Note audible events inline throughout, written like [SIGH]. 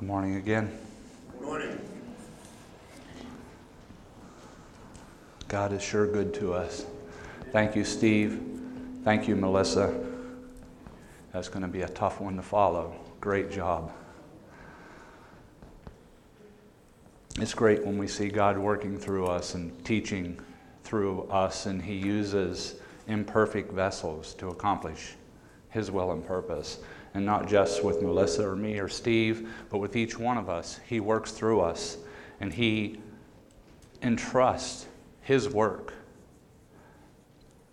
Good morning again. Good morning. God is sure good to us. Thank you, Steve. Thank you, Melissa. That's going to be a tough one to follow. Great job. It's great when we see God working through us and teaching through us, and He uses imperfect vessels to accomplish His will and purpose. And not just with Melissa or me or Steve, but with each one of us. He works through us, and He entrusts His work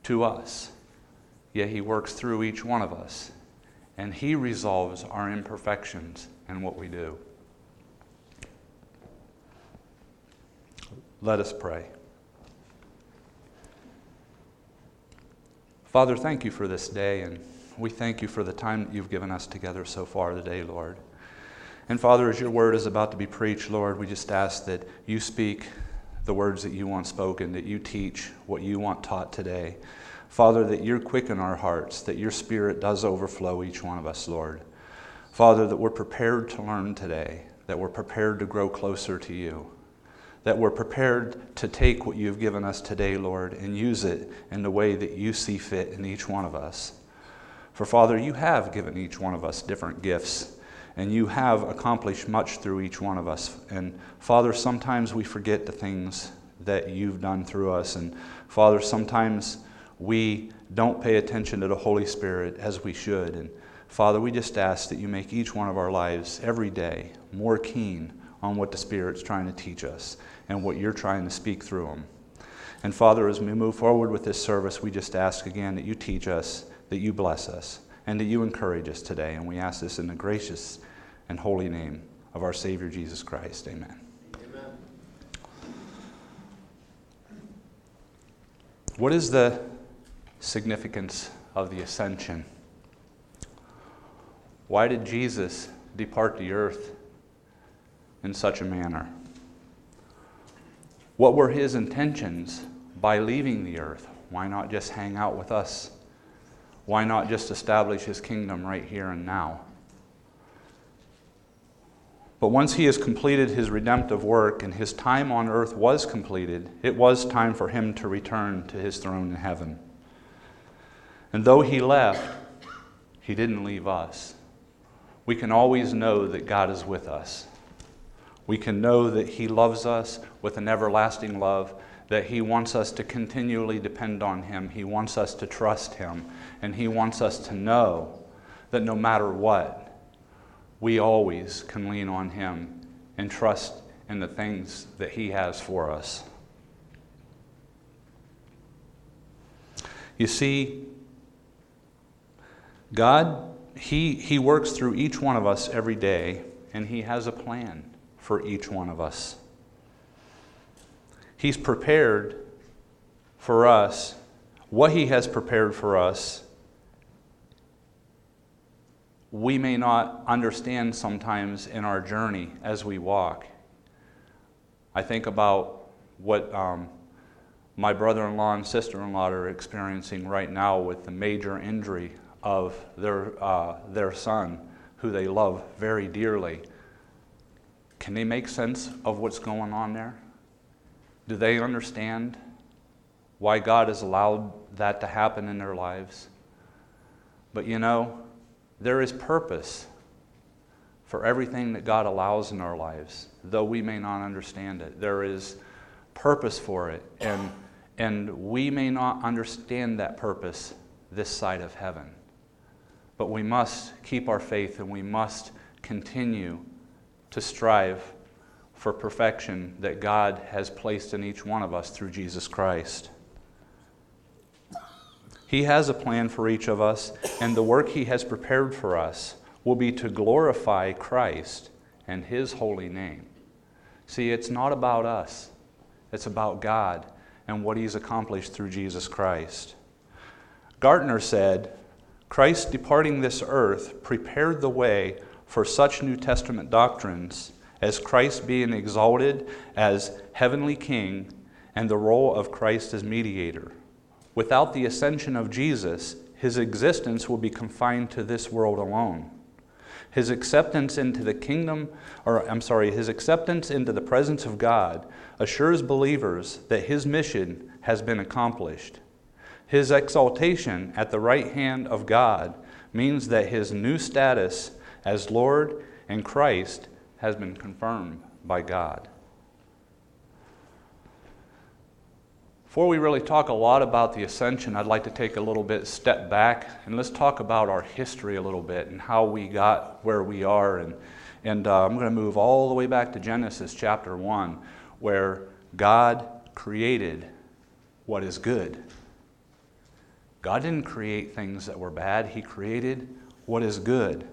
to us. Yet He works through each one of us, and He resolves our imperfections in what we do. Let us pray. Father, thank you for this day, and we thank you for the time that you've given us together so far today, Lord. And Father, as your word is about to be preached, Lord, we just ask that you speak the words that you want spoken, that you teach what you want taught today. Father, that you're quick in our hearts, that your spirit does overflow each one of us, Lord. Father, that we're prepared to learn today, that we're prepared to grow closer to you that we're prepared to take what you've given us today, Lord, and use it in the way that you see fit in each one of us. For Father, you have given each one of us different gifts, and you have accomplished much through each one of us. And Father, sometimes we forget the things that you've done through us. And Father, sometimes we don't pay attention to the Holy Spirit as we should. And Father, we just ask that you make each one of our lives every day more keen on what the Spirit's trying to teach us and what you're trying to speak through them. And Father, as we move forward with this service, we just ask again that you teach us, that you bless us, and that you encourage us today. And we ask this in the gracious and holy name of our Savior Jesus Christ. Amen. Amen. What is the significance of the ascension? Why did Jesus depart the earth in such a manner? What were his intentions by leaving the earth? Why not just hang out with us? Why not just establish his kingdom right here and now? But once he has completed his redemptive work and his time on earth was completed, it was time for him to return to his throne in heaven. And though he left, he didn't leave us. We can always know that God is with us. We can know that He loves us with an everlasting love, that He wants us to continually depend on Him. He wants us to trust Him, and He wants us to know that no matter what, we always can lean on Him and trust in the things that He has for us. You see, God, He, he works through each one of us every day, and He has a plan for each one of us. He's prepared for us what He has prepared for us. We may not understand sometimes in our journey as we walk. I think about what um, my brother in law and sister in law are experiencing right now with the major injury of their, uh, their son, who they love very dearly. Can they make sense of what's going on there? Do they understand why God has allowed that to happen in their lives? But you know, there is purpose for everything that God allows in our lives, though we may not understand it. There is purpose for it, and, and we may not understand that purpose this side of heaven. But we must keep our faith and we must continue to strive for perfection that God has placed in each one of us through Jesus Christ. He has a plan for each of us, and the work He has prepared for us will be to glorify Christ and His holy name. See, it's not about us, it's about God and what He's accomplished through Jesus Christ. Gartner said, Christ departing this earth prepared the way for such New Testament doctrines as Christ being exalted as heavenly king and the role of Christ as mediator. Without the ascension of Jesus, his existence will be confined to this world alone. His acceptance into the kingdom, or I'm sorry, his acceptance into the presence of God assures believers that his mission has been accomplished. His exaltation at the right hand of God means that his new status as Lord and Christ has been confirmed by God. Before we really talk a lot about the ascension, I'd like to take a little bit step back and let's talk about our history a little bit and how we got where we are. And, and uh, I'm going to move all the way back to Genesis chapter 1, where God created what is good. God didn't create things that were bad, He created what is good.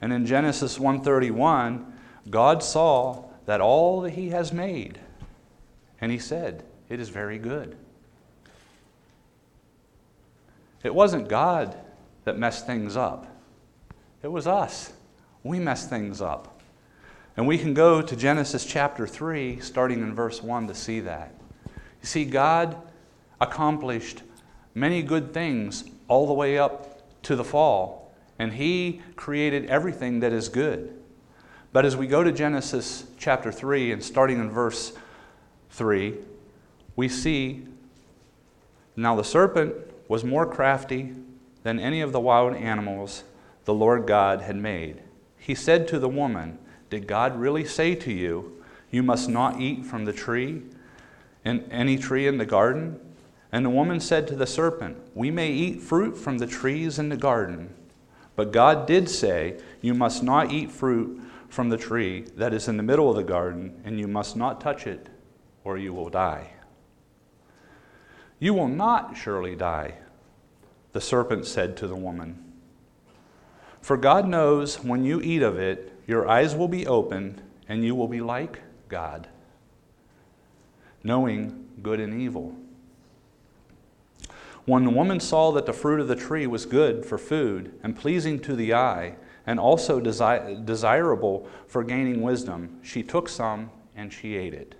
And in Genesis 131, God saw that all that He has made, and He said, It is very good. It wasn't God that messed things up, it was us. We messed things up. And we can go to Genesis chapter 3, starting in verse 1, to see that. You see, God accomplished many good things all the way up to the fall, and He created everything that is good. But as we go to Genesis chapter 3 and starting in verse 3, we see now the serpent was more crafty than any of the wild animals the Lord God had made. He said to the woman, Did God really say to you, You must not eat from the tree, in any tree in the garden? And the woman said to the serpent, We may eat fruit from the trees in the garden. But God did say, You must not eat fruit from the tree that is in the middle of the garden, and you must not touch it, or you will die. You will not surely die, the serpent said to the woman. For God knows when you eat of it, your eyes will be opened, and you will be like God, knowing good and evil. When the woman saw that the fruit of the tree was good for food and pleasing to the eye, and also desi- desirable for gaining wisdom, she took some and she ate it.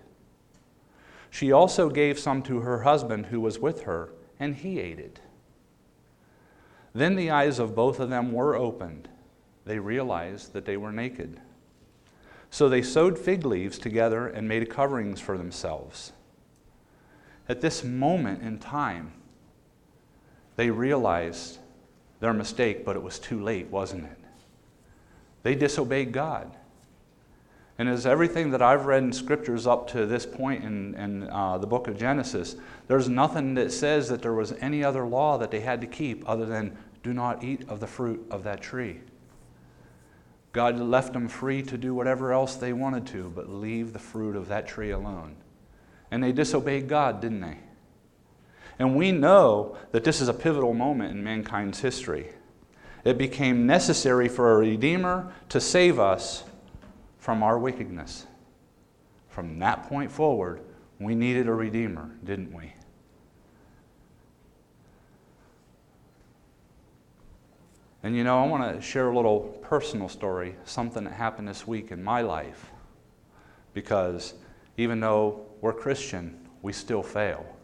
She also gave some to her husband who was with her, and he ate it. Then the eyes of both of them were opened. They realized that they were naked. So they sewed fig leaves together and made coverings for themselves. At this moment in time, they realized their mistake, but it was too late, wasn't it? They disobeyed God. And as everything that I've read in scriptures up to this point in, in uh, the book of Genesis, there's nothing that says that there was any other law that they had to keep other than do not eat of the fruit of that tree. God left them free to do whatever else they wanted to, but leave the fruit of that tree alone. And they disobeyed God, didn't they? And we know that this is a pivotal moment in mankind's history it became necessary for a Redeemer to save us from our wickedness. From that point forward, we needed a Redeemer, didn't we? And you know, I want to share a little personal story, something that happened this week in my life. Because even though we're Christian, we still fail.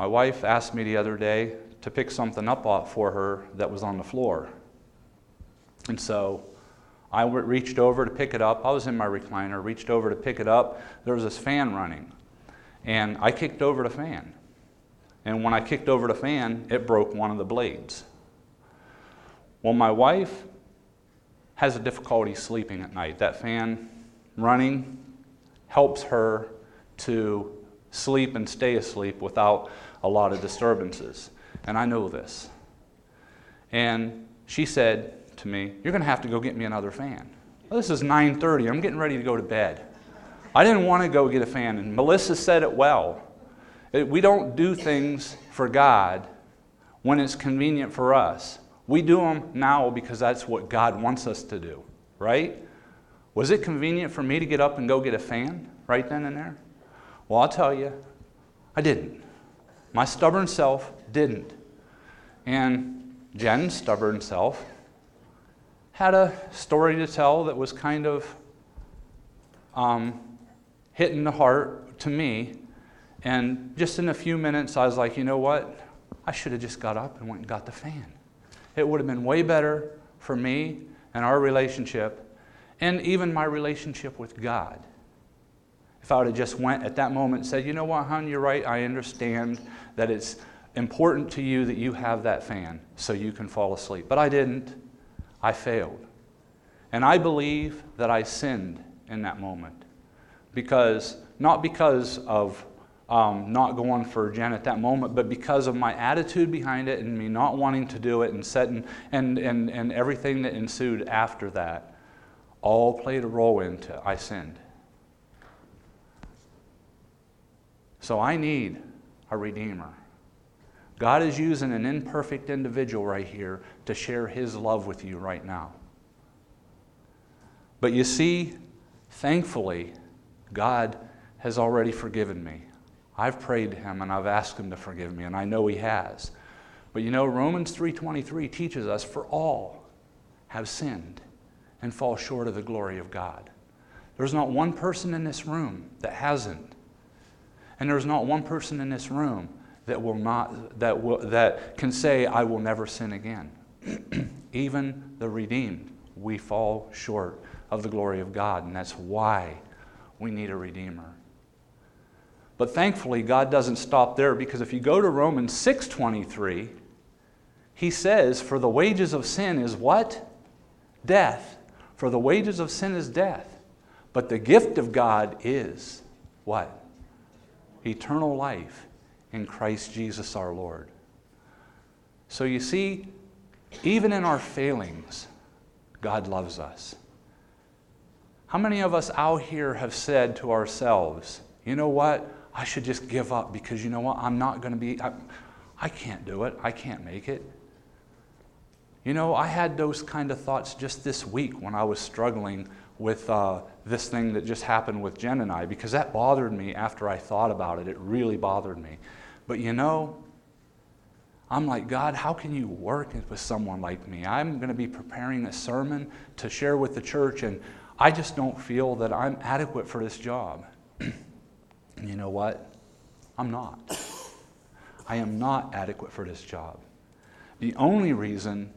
My wife asked me the other day to pick something up for her that was on the floor. And so I reached over to pick it up. I was in my recliner, reached over to pick it up. There was this fan running. And I kicked over the fan. And when I kicked over the fan, it broke one of the blades. Well, my wife has a difficulty sleeping at night. That fan running helps her to sleep and stay asleep without a lot of disturbances and I know this. And she said to me, You're going to have to go get me another fan. Well, this is 9:30. I'm getting ready to go to bed. I didn't want to go get a fan, and Melissa said it well. We don't do things for God when it's convenient for us. We do them now because that's what God wants us to do, right? Was it convenient for me to get up and go get a fan right then and there? Well, I'll tell you, I didn't. My stubborn self didn't. And Jen's stubborn self had a story to tell that was kind of um, hitting the heart to me. And just in a few minutes, I was like, you know what? I should have just got up and went and got the fan. It would have been way better for me and our relationship, and even my relationship with God. If I would have just went at that moment and said, you know what, hon, you're right, I understand that it's important to you that you have that fan so you can fall asleep. But I didn't. I failed. And I believe that I sinned in that moment. Because, not because of um, not going for Jen at that moment, but because of my attitude behind it and me not wanting to do it and setting and, and, and everything that ensued after that all played a role into I sinned. So I need a redeemer. God is using an imperfect individual right here to share his love with you right now. But you see, thankfully, God has already forgiven me. I've prayed to him and I've asked him to forgive me, and I know he has. But you know, Romans 3:23 teaches us for all have sinned and fall short of the glory of God. There's not one person in this room that hasn't. And there's not one person in this room that will not that will, that can say I will never sin again. [CLEARS THROAT] Even the redeemed, we fall short of the glory of God, and that's why we need a redeemer. But thankfully, God doesn't stop there because if you go to Romans 6:23, he says, "For the wages of sin is what? Death. For the wages of sin is death. But the gift of God is what? Eternal life in Christ Jesus our Lord." So you see, even in our failings, God loves us. How many of us out here have said to ourselves, you know what? I should just give up because you know what? I'm not going to be, I, I can't do it. I can't make it. You know, I had those kind of thoughts just this week when I was struggling with uh, this thing that just happened with Jen and I because that bothered me after I thought about it. It really bothered me. But you know, I'm like, God, how can you work with someone like me? I'm going to be preparing a sermon to share with the church, and I just don't feel that I'm adequate for this job. And [CLEARS THROAT] you know what? I'm not. I am not adequate for this job. The only reason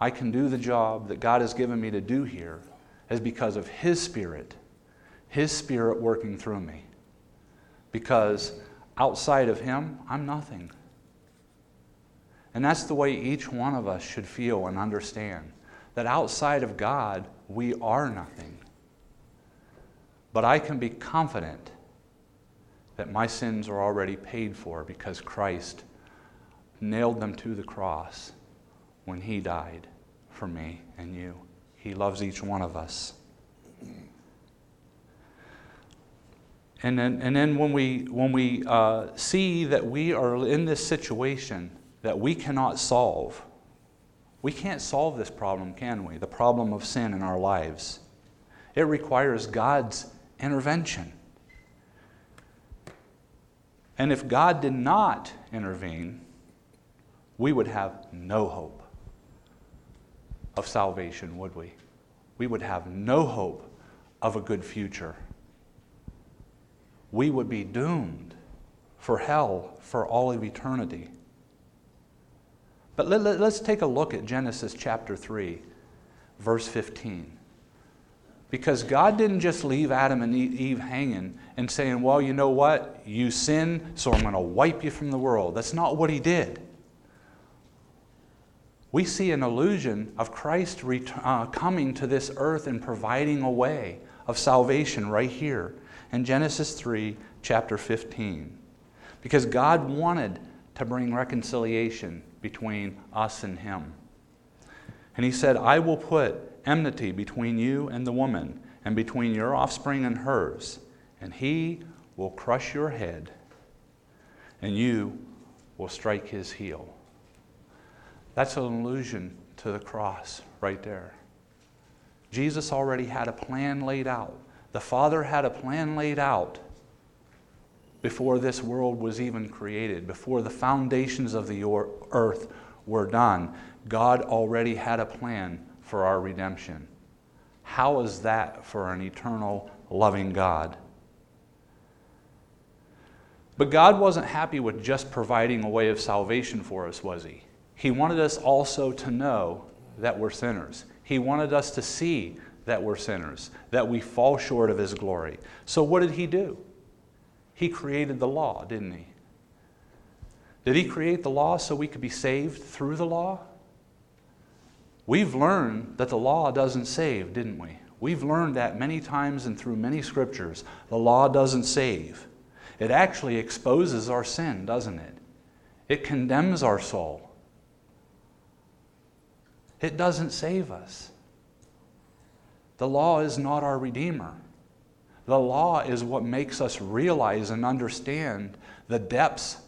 I can do the job that God has given me to do here is because of His Spirit, His Spirit working through me. Because outside of Him, I'm nothing. And that's the way each one of us should feel and understand that outside of God, we are nothing. But I can be confident that my sins are already paid for because Christ nailed them to the cross when He died for me and you. He loves each one of us. And then, and then when we, when we uh, see that we are in this situation that we cannot solve, we can't solve this problem, can we? The problem of sin in our lives. It requires God's intervention. And if God did not intervene, we would have no hope of salvation, would we? We would have no hope of a good future. We would be doomed for hell for all of eternity. But let, us let, take a look at Genesis chapter 3, verse 15. Because God didn't just leave Adam and Eve hanging and saying, Well, you know what? You sin, so I'm going to wipe you from the world. That's not what He did. We see an illusion of Christ ret- uh, coming to this earth and providing a way of salvation right here in Genesis 3, chapter 15. Because God wanted to bring reconciliation between us and Him. And He said, I will put enmity between you and the woman, and between your offspring and hers, and he will crush your head, and you will strike his heel. That's an allusion to the cross right there. Jesus already had a plan laid out. The Father had a plan laid out before this world was even created, before the foundations of the earth were done. God already had a plan for our redemption. How is that for an eternal, loving God? But God wasn't happy with just providing a way of salvation for us, was He? He wanted us also to know that we're sinners. He wanted us to see that we're sinners, that we fall short of His glory. So, what did He do? He created the law, didn't He? Did He create the law so we could be saved through the law? We've learned that the law doesn't save, didn't we? We've learned that many times and through many scriptures. The law doesn't save. It actually exposes our sin, doesn't it? It condemns our soul. It doesn't save us. The law is not our Redeemer. The law is what makes us realize and understand the depths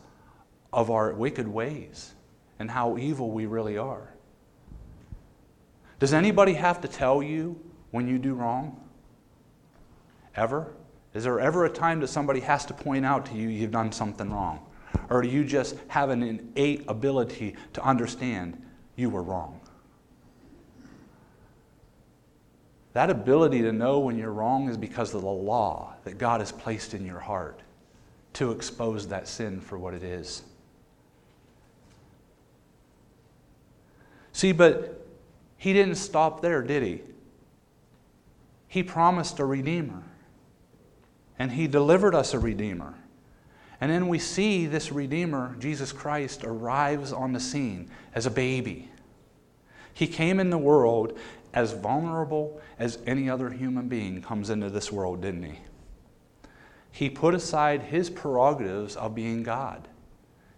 of our wicked ways and how evil we really are. Does anybody have to tell you when you do wrong? Ever? Is there ever a time that somebody has to point out to you you've done something wrong? Or do you just have an innate ability to understand you were wrong? That ability to know when you're wrong is because of the law that God has placed in your heart to expose that sin for what it is. See, but he didn't stop there, did he? He promised a Redeemer, and He delivered us a Redeemer. And then we see this Redeemer, Jesus Christ, arrives on the scene as a baby. He came in the world as vulnerable as any other human being comes into this world, didn't he? He put aside his prerogatives of being God.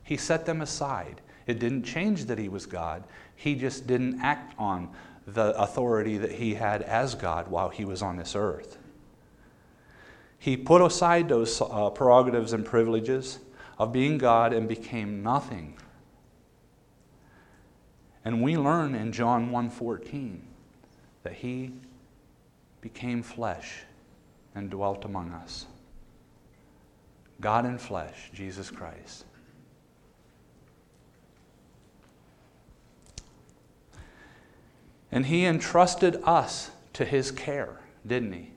He set them aside. It didn't change that he was God, he just didn't act on the authority that he had as God while he was on this earth. He put aside those uh, prerogatives and privileges of being God and became nothing. And we learn in John 1:14 that he became flesh and dwelt among us. God in flesh, Jesus Christ. And he entrusted us to his care, didn't he?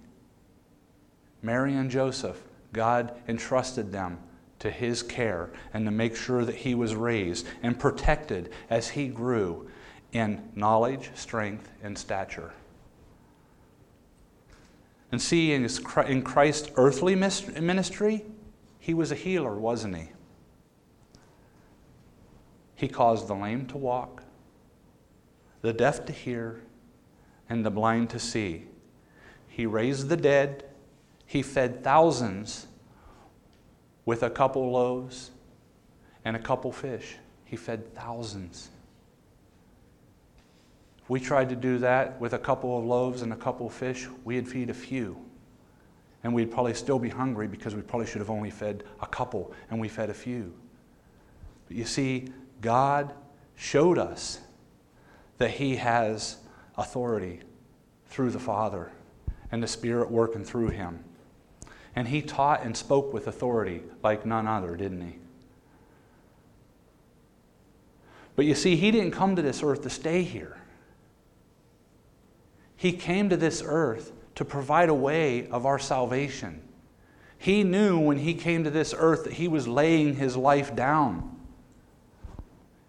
Mary and Joseph, God entrusted them to his care and to make sure that he was raised and protected as he grew in knowledge, strength, and stature. And see, in, Christ's earthly ministry, he was a healer, wasn't he? He caused the lame to walk, the deaf to hear, and the blind to see. He raised the dead. He fed thousands with a couple loaves and a couple fish. He fed thousands. If we tried to do that with a couple of loaves and a couple of fish, we'd feed a few. And we'd probably still be hungry because we probably should have only fed a couple and we fed a few. But you see, God showed us that He has authority through the Father and the Spirit working through Him. And He taught and spoke with authority like none other, didn't He? But you see, He didn't come to this earth to stay here. He came to this earth to provide a way of our salvation. He knew when He came to this earth that He was laying His life down.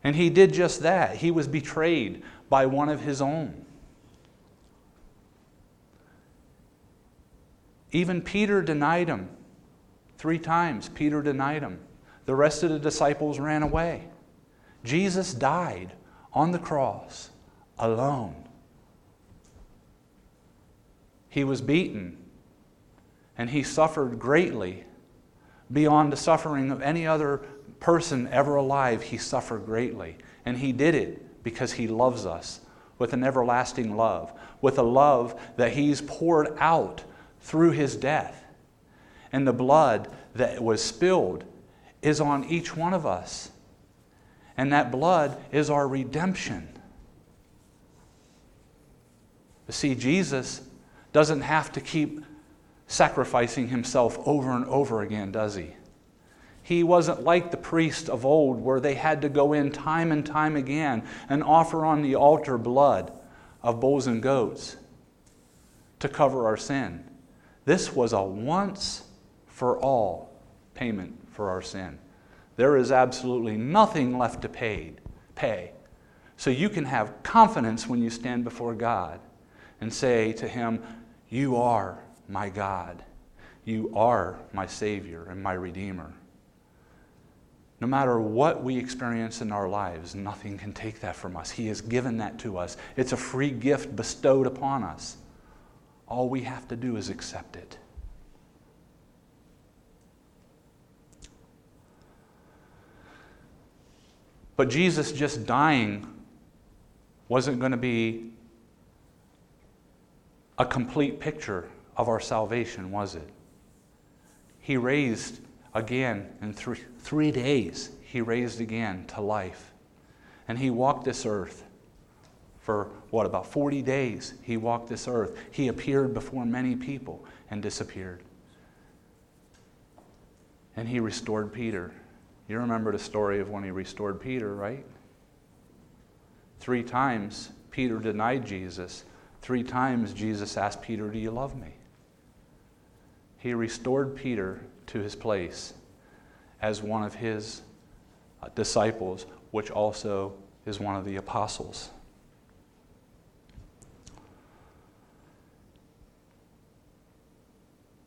And he did just that. He was betrayed by one of his own. Even Peter denied him. Three times, Peter denied him. The rest of the disciples ran away. Jesus died on the cross alone. He was beaten and he suffered greatly beyond the suffering of any other person ever alive, he suffered greatly. And he did it because he loves us with an everlasting love, with a love that he's poured out through his death. And the blood that was spilled is on each one of us. And that blood is our redemption. See, Jesus doesn't have to keep sacrificing himself over and over again, does he? He wasn't like the priests of old, where they had to go in time and time again and offer on the altar blood of bulls and goats to cover our sin. This was a once for all payment for our sin. There is absolutely nothing left to pay, pay So you can have confidence when you stand before God and say to Him, You are my God. You are my Savior and my Redeemer. No matter what we experience in our lives, nothing can take that from us. He has given that to us. It's a free gift bestowed upon us. All we have to do is accept it. But Jesus just dying wasn't going to be a complete picture of our salvation, was it? He raised again in three, three days, he raised again to life. And he walked this earth for what, about 40 days? He walked this earth. He appeared before many people and disappeared. And he restored Peter. You remember the story of when he restored Peter, right? Three times Peter denied Jesus. Three times Jesus asked Peter, Do you love me? He restored Peter to his place as one of his disciples, which also is one of the apostles.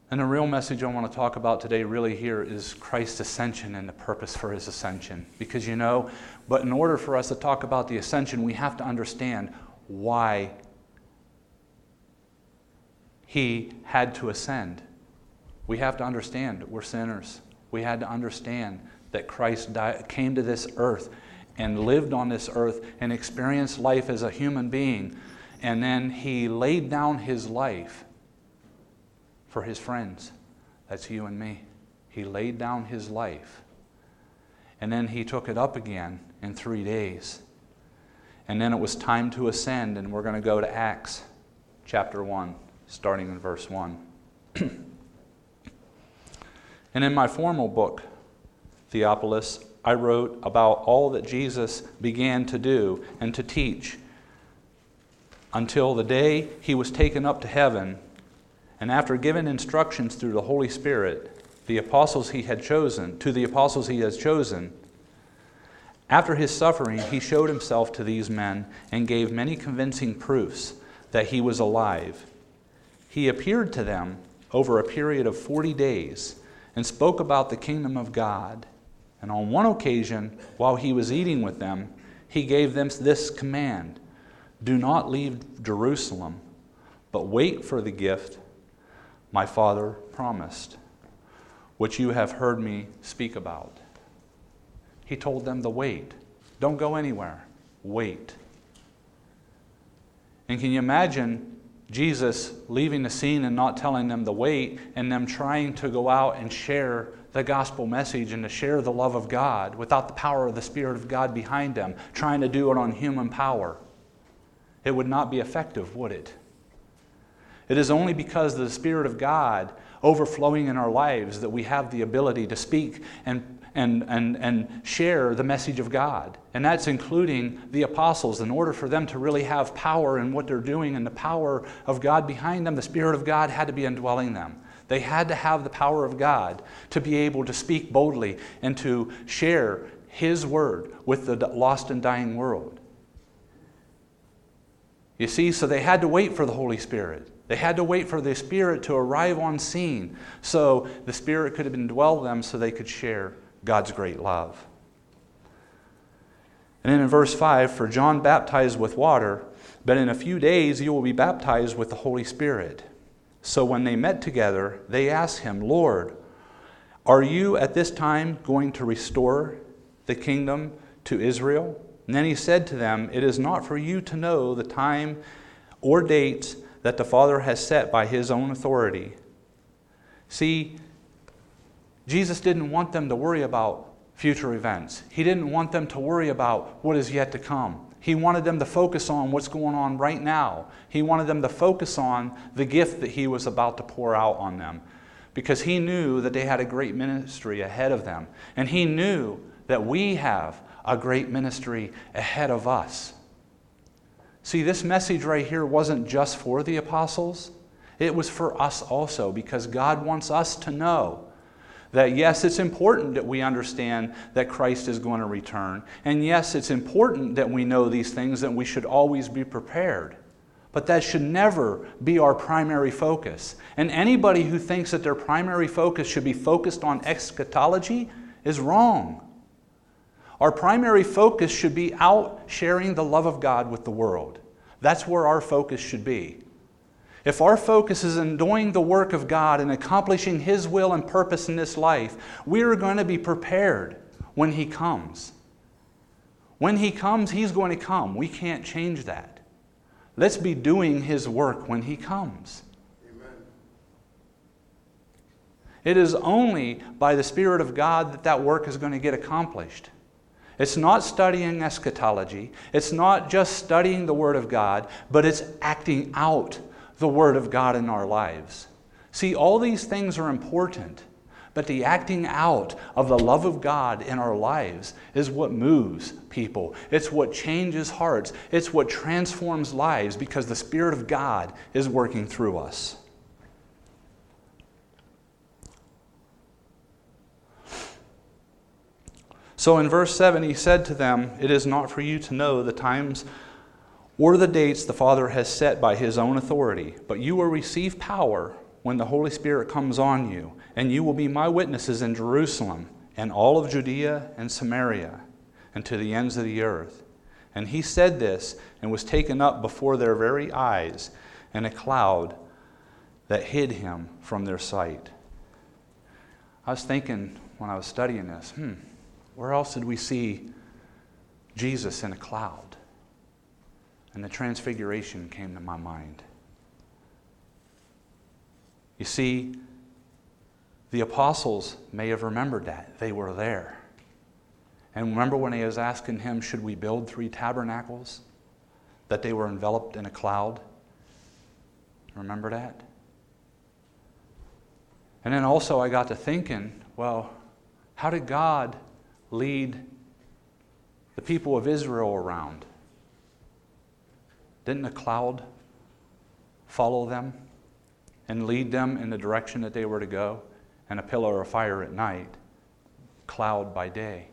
And the real message I want to talk about today, really, here is Christ's ascension and the purpose for his ascension. Because you know, but in order for us to talk about the ascension, we have to understand why he had to ascend. We have to understand we're sinners. We had to understand that Christ died, came to this earth and lived on this earth and experienced life as a human being. And then he laid down his life for his friends. That's you and me. He laid down his life. And then he took it up again in three days. And then it was time to ascend, and we're going to go to Acts chapter 1, starting in verse 1. [CLEARS THROAT] and in my formal book, Theophilus, I wrote about all that Jesus began to do and to teach until the day he was taken up to heaven and after giving instructions through the Holy Spirit, the apostles he had chosen, to the apostles he has chosen, after his suffering, he showed himself to these men and gave many convincing proofs that he was alive. He appeared to them over a period of 40 days and spoke about the kingdom of God. And on one occasion, while he was eating with them, he gave them this command Do not leave Jerusalem, but wait for the gift my Father promised, which you have heard me speak about. He told them to wait. Don't go anywhere. Wait. And can you imagine Jesus leaving the scene and not telling them to wait and them trying to go out and share the gospel message and to share the love of God without the power of the Spirit of God behind them, trying to do it on human power? It would not be effective, would it? It is only because of the Spirit of God overflowing in our lives that we have the ability to speak and, and, and, and share the message of God. And that's including the apostles. In order for them to really have power in what they're doing and the power of God behind them, the Spirit of God had to be indwelling them. They had to have the power of God to be able to speak boldly and to share His word with the lost and dying world. You see, so they had to wait for the Holy Spirit. They had to wait for the Spirit to arrive on scene so the Spirit could have indwelled them so they could share God's great love. And then in verse 5, for John baptized with water, but in a few days you will be baptized with the Holy Spirit. So when they met together, they asked him, Lord, are you at this time going to restore the kingdom to Israel? And then he said to them, It is not for you to know the time or dates that the Father has set by his own authority. See, Jesus didn't want them to worry about future events. He didn't want them to worry about what is yet to come. He wanted them to focus on what's going on right now. He wanted them to focus on the gift that he was about to pour out on them because he knew that they had a great ministry ahead of them. And he knew that we have a great ministry ahead of us. See, this message right here wasn't just for the apostles, it was for us also because God wants us to know That yes, it's important that we understand that Christ is going to return. And yes, it's important that we know these things and we should always be prepared. But that should never be our primary focus. And anybody who thinks that their primary focus should be focused on eschatology is wrong. Our primary focus should be out sharing the love of God with the world. That's where our focus should be. If our focus is in doing the work of God and accomplishing His will and purpose in this life, we are going to be prepared when He comes. When He comes, He's going to come. We can't change that. Let's be doing His work when He comes. Amen. It is only by the Spirit of God that that work is going to get accomplished. It's not studying eschatology. It's not just studying the Word of God, but it's acting out the Word of God in our lives. See, all these things are important, but the acting out of the love of God in our lives is what moves people. It's what changes hearts. It's what transforms lives because the Spirit of God is working through us. So in verse 7, he said to them, It is not for you to know the times or the dates the Father has set by his own authority, but you will receive power when the Holy Spirit comes on you, and you will be my witnesses in Jerusalem and all of Judea and Samaria and to the ends of the earth. And he said this and was taken up before their very eyes, and a cloud that hid him from their sight. I was thinking when I was studying this, hmm, where else did we see Jesus in a cloud? And the transfiguration came to my mind. You see, the apostles may have remembered that. They were there. And remember when he was asking him, Should we build three tabernacles? That they were enveloped in a cloud? Remember that? And then also I got to thinking, well, how did God lead the people of Israel around? Didn't a cloud follow them and lead them in the direction that they were to go? And a pillar of fire at night, cloud by day.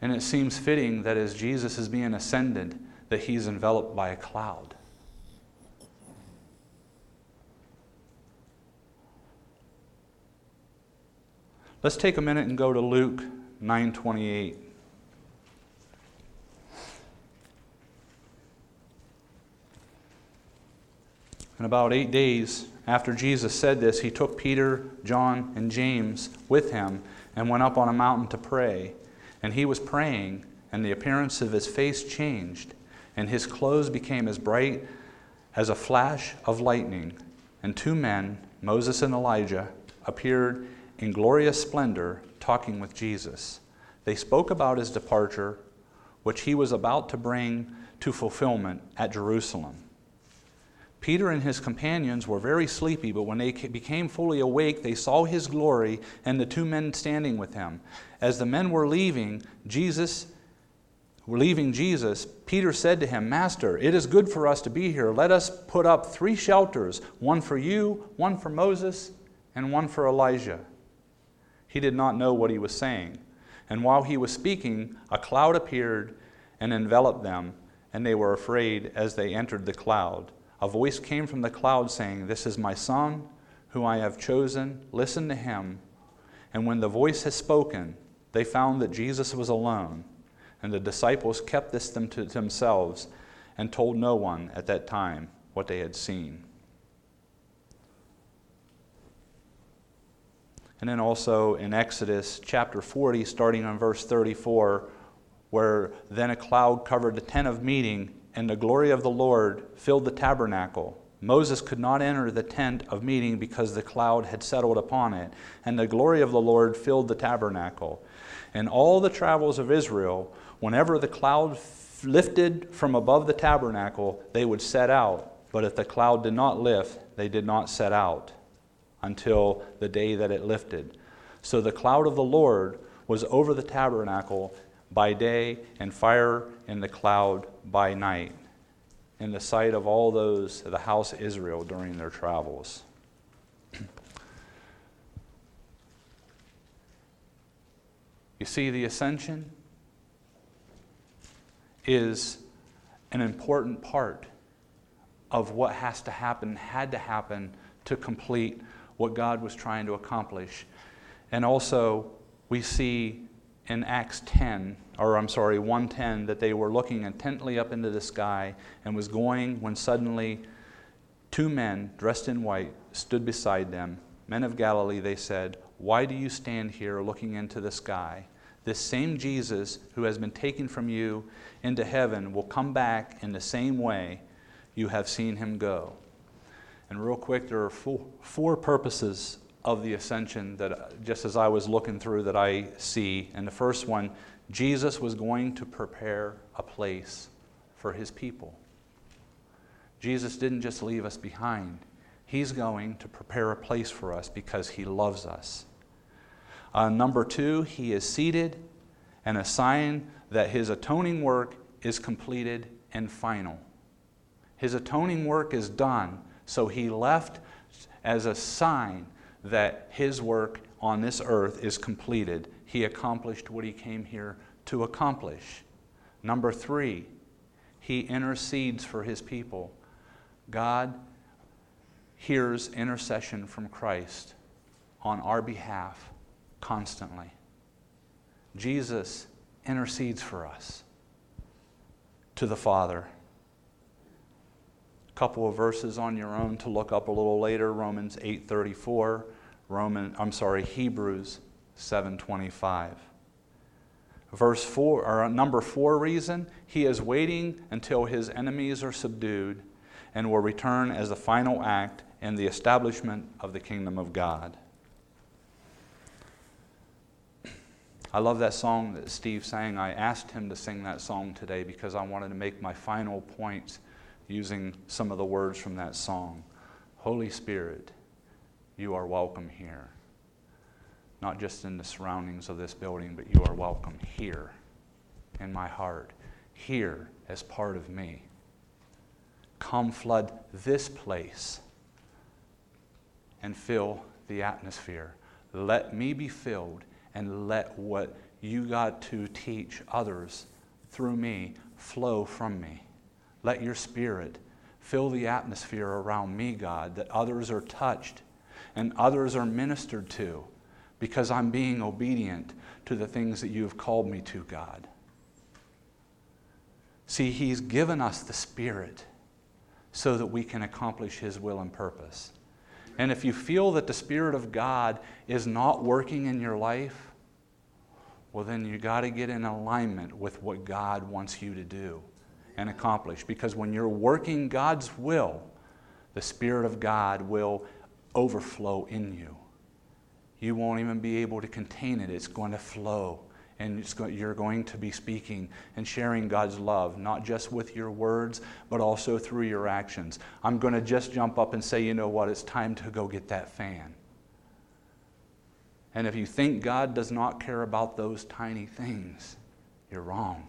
And it seems fitting that as Jesus is being ascended, that he's enveloped by a cloud. Let's take a minute and go to Luke 9:28. And about 8 days after Jesus said this, he took Peter, John, and James with him and went up on a mountain to pray. And he was praying, and the appearance of his face changed, and his clothes became as bright as a flash of lightning. And two men, Moses and Elijah, appeared in glorious splendor talking with Jesus. They spoke about his departure, which he was about to bring to fulfillment at Jerusalem. Peter and his companions were very sleepy, but when they became fully awake, they saw his glory and the two men standing with him. As the men were leaving, Jesus leaving Jesus, Peter said to him, Master, it is good for us to be here. Let us put up three shelters one for you, one for Moses, and one for Elijah. He did not know what he was saying. And while he was speaking, a cloud appeared and enveloped them, and they were afraid as they entered the cloud. A voice came from the cloud saying, This is my son, who I have chosen. Listen to him. And when the voice had spoken, they found that Jesus was alone. And the disciples kept this to themselves and told no one at that time what they had seen. And then also in Exodus chapter 40, starting on verse 34, where then a cloud covered the tent of meeting, and the glory of the Lord filled the tabernacle. Moses could not enter the tent of meeting because the cloud had settled upon it, and the glory of the Lord filled the tabernacle. And all the travels of Israel, whenever the cloud lifted from above the tabernacle, they would set out. But if the cloud did not lift, they did not set out until the day that it lifted. So the cloud of the Lord was over the tabernacle by day, and fire in the cloud by night, in the sight of all those of the house of Israel during their travels. [CLEARS THROAT] you see, the ascension is an important part of what has to happen, had to happen to complete what God was trying to accomplish. And also, we see in Acts 10, or I'm sorry, 110, that they were looking intently up into the sky and was going when suddenly two men dressed in white stood beside them. Men of Galilee, they said, Why do you stand here looking into the sky? This same Jesus who has been taken from you into heaven will come back in the same way you have seen him go. And real quick, there are four, four purposes of the ascension that, just as I was looking through, that I see. And the first one, Jesus was going to prepare a place for his people. Jesus didn't just leave us behind, he's going to prepare a place for us because he loves us. Uh, number two, he is seated, and a sign that his atoning work is completed and final. His atoning work is done, so he left as a sign that his work on this earth is completed. He accomplished what he came here to accomplish. Number three, he intercedes for his people. God hears intercession from Christ on our behalf constantly. Jesus intercedes for us to the Father couple of verses on your own to look up a little later romans 8.34 roman i'm sorry hebrews 7.25 verse 4 or uh, number 4 reason he is waiting until his enemies are subdued and will return as the final act in the establishment of the kingdom of god I love that song that Steve sang. I asked him to sing that song today because I wanted to make my final points using some of the words from that song. Holy Spirit, you are welcome here. Not just in the surroundings of this building, but you are welcome here in my heart, here as part of me. Come flood this place and fill the atmosphere. Let me be filled and let what you got to teach others through me flow from me. Let your spirit fill the atmosphere around me, God, that others are touched and others are ministered to because I'm being obedient to the things that you have called me to, God. See, He's given us the Spirit so that we can accomplish His will and purpose. And if you feel that the Spirit of God is not working in your life, well, then you got to get in alignment with what God wants you to do and accomplish. Because when you're working God's will, the Spirit of God will overflow in you. You won't even be able to contain it, it's going to flow. And you're going to be speaking and sharing God's love, not just with your words, but also through your actions. I'm going to just jump up and say, you know what, it's time to go get that fan. And if you think God does not care about those tiny things, you're wrong.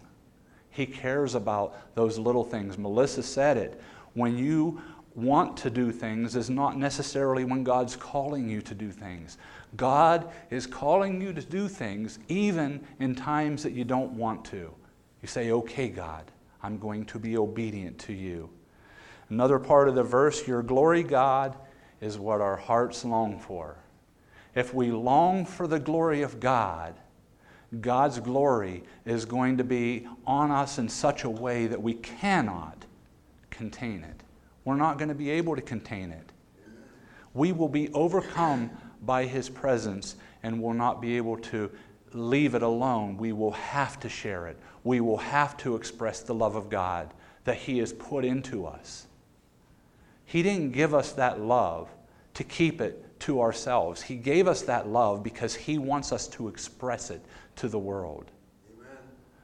He cares about those little things. Melissa said it. When you want to do things is not necessarily when God's calling you to do things. God is calling you to do things even in times that you don't want to. You say, Okay, God, I'm going to be obedient to you. Another part of the verse, Your glory, God, is what our hearts long for. If we long for the glory of God, God's glory is going to be on us in such a way that we cannot contain it. We're not going to be able to contain it. We will be overcome by His presence and will not be able to leave it alone. We will have to share it. We will have to express the love of God that He has put into us. He didn't give us that love to keep it to ourselves. He gave us that love because He wants us to express it to the world. Amen.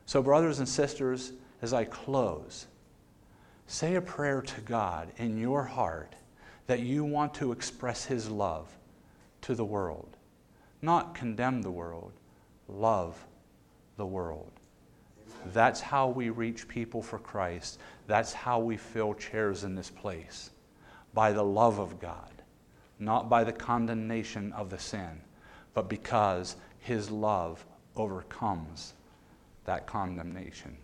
So, brothers and sisters, as I close, say a prayer to God in your heart that you want to express His love to the world. Not condemn the world, love the world. That's how we reach people for Christ. That's how we fill chairs in this place by the love of God not by the condemnation of the sin, but because his love overcomes that condemnation.